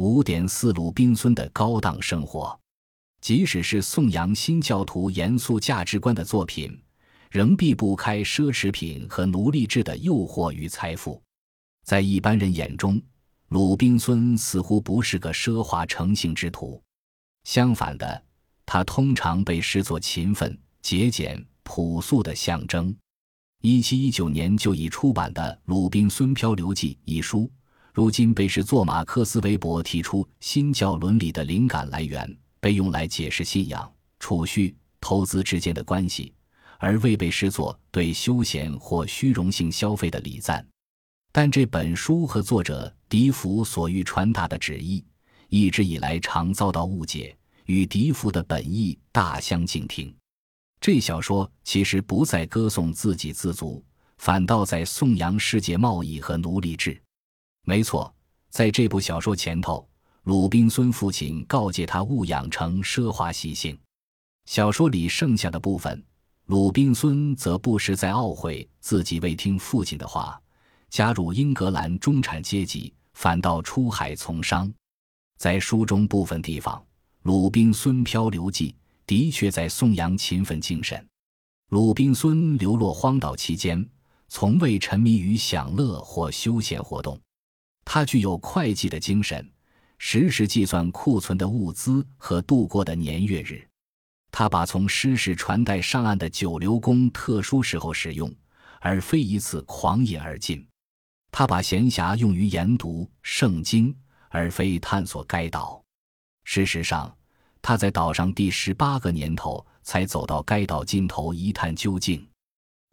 五点四鲁滨孙的高档生活，即使是颂扬新教徒严肃价值观的作品，仍避不开奢侈品和奴隶制的诱惑与财富。在一般人眼中，鲁滨孙似乎不是个奢华成性之徒，相反的，他通常被视作勤奋、节俭、朴素的象征。一七一九年就已出版的《鲁滨孙漂流记》一书，如今被视作马克思韦伯提出新教伦理的灵感来源，被用来解释信仰、储蓄、投资之间的关系，而未被视作对休闲或虚荣性消费的礼赞。但这本书和作者笛福所欲传达的旨意，一直以来常遭到误解，与笛福的本意大相径庭。这小说其实不再歌颂自给自足，反倒在颂扬世界贸易和奴隶制。没错，在这部小说前头，鲁滨孙父亲告诫他勿养成奢华习性。小说里剩下的部分，鲁滨孙则不时在懊悔自己未听父亲的话，加入英格兰中产阶级，反倒出海从商。在书中部分地方，《鲁滨孙漂流记》。的确在颂扬勤奋精神。鲁滨孙流落荒岛期间，从未沉迷于享乐或休闲活动。他具有会计的精神，实时计算库存的物资和度过的年月日。他把从失事传带上岸的酒流供特殊时候使用，而非一次狂饮而尽。他把闲暇用于研读圣经，而非探索该岛。事实上。他在岛上第十八个年头才走到该岛尽头一探究竟。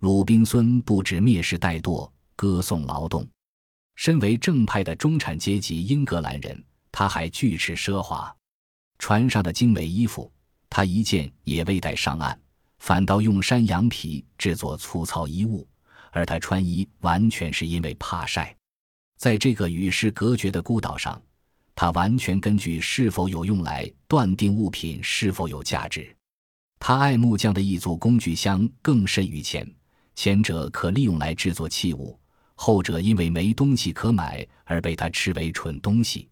鲁滨孙不止蔑视怠惰，歌颂劳动。身为正派的中产阶级英格兰人，他还拒斥奢华。船上的精美衣服，他一件也未带上岸，反倒用山羊皮制作粗糙衣物。而他穿衣完全是因为怕晒。在这个与世隔绝的孤岛上。他完全根据是否有用来断定物品是否有价值。他爱木匠的一组工具箱更甚于前，前者可利用来制作器物，后者因为没东西可买而被他斥为蠢东西。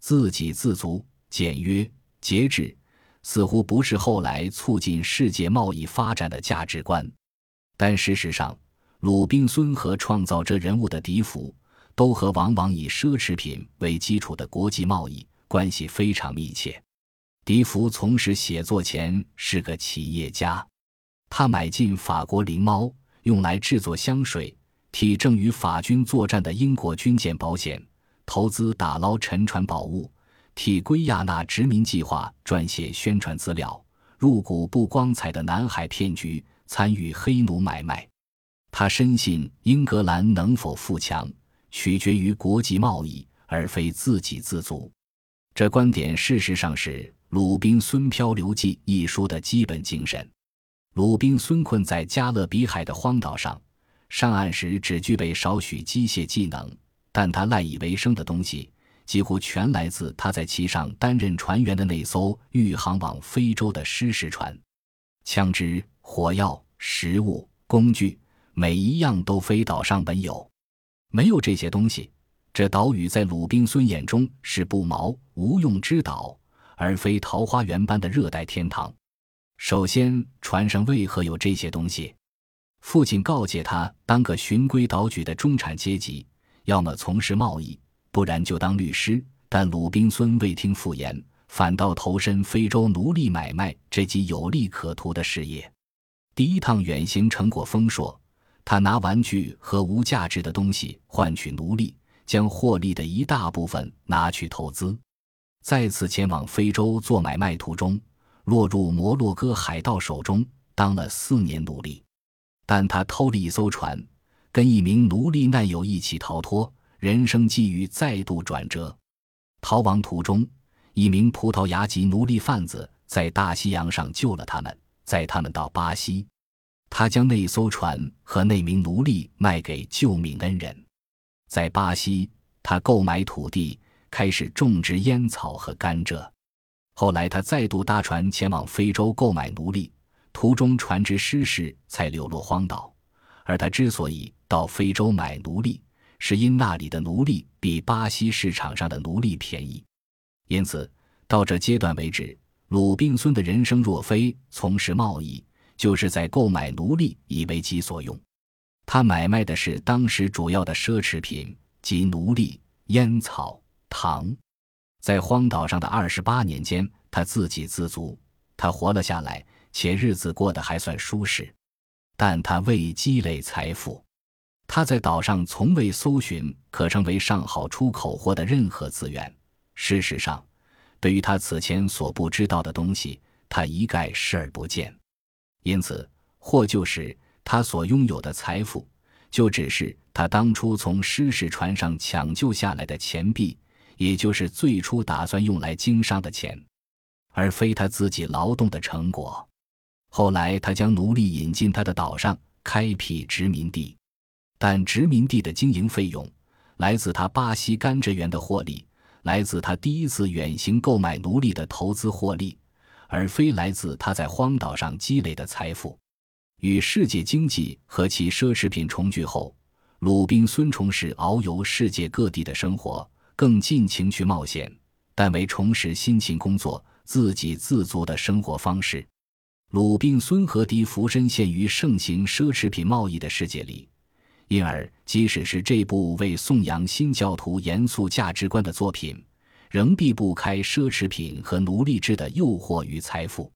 自给自足、简约、节制，似乎不是后来促进世界贸易发展的价值观。但事实上，鲁滨孙和创造这人物的笛福。都和往往以奢侈品为基础的国际贸易关系非常密切。笛福从事写作前是个企业家，他买进法国灵猫，用来制作香水；替正与法军作战的英国军舰保险，投资打捞沉船宝物；替圭亚那殖民计划撰写宣传资料；入股不光彩的南海骗局，参与黑奴买卖。他深信英格兰能否富强。取决于国际贸易，而非自给自足。这观点事实上是《鲁滨孙漂流记》一书的基本精神。鲁滨孙困在加勒比海的荒岛上，上岸时只具备少许机械技能，但他赖以为生的东西几乎全来自他在其上担任船员的那艘欲航往非洲的失事船。枪支、火药、食物、工具，每一样都非岛上本有。没有这些东西，这岛屿在鲁滨孙眼中是不毛无用之岛，而非桃花源般的热带天堂。首先，船上为何有这些东西？父亲告诫他，当个循规蹈矩的中产阶级，要么从事贸易，不然就当律师。但鲁滨孙未听父言，反倒投身非洲奴隶买卖这极有利可图的事业。第一趟远行成果丰硕。他拿玩具和无价值的东西换取奴隶，将获利的一大部分拿去投资。再次前往非洲做买卖途中，落入摩洛哥海盗手中，当了四年奴隶。但他偷了一艘船，跟一名奴隶难友一起逃脱，人生际遇再度转折。逃亡途中，一名葡萄牙籍奴隶贩子在大西洋上救了他们，载他们到巴西。他将那艘船和那名奴隶卖给救命恩人，在巴西，他购买土地，开始种植烟草和甘蔗。后来，他再度搭船前往非洲购买奴隶，途中船只失事，才流落荒岛。而他之所以到非洲买奴隶，是因那里的奴隶比巴西市场上的奴隶便宜。因此，到这阶段为止，鲁滨孙的人生若非从事贸易，就是在购买奴隶以为己所用。他买卖的是当时主要的奢侈品，即奴隶、烟草、糖。在荒岛上的二十八年间，他自给自足，他活了下来，且日子过得还算舒适。但他未积累财富。他在岛上从未搜寻可成为上好出口货的任何资源。事实上，对于他此前所不知道的东西，他一概视而不见。因此，或就是他所拥有的财富，就只是他当初从失事船上抢救下来的钱币，也就是最初打算用来经商的钱，而非他自己劳动的成果。后来，他将奴隶引进他的岛上，开辟殖民地。但殖民地的经营费用来自他巴西甘蔗园的获利，来自他第一次远行购买奴隶的投资获利，而非来自他在荒岛上积累的财富。与世界经济和其奢侈品重聚后，鲁滨孙从事遨游世界各地的生活，更尽情去冒险，但为重拾辛勤工作、自给自足的生活方式。鲁滨孙和迪浮深陷于盛行奢侈品贸易的世界里。因而，即使是这部为颂扬新教徒严肃价值观的作品，仍避不开奢侈品和奴隶制的诱惑与财富。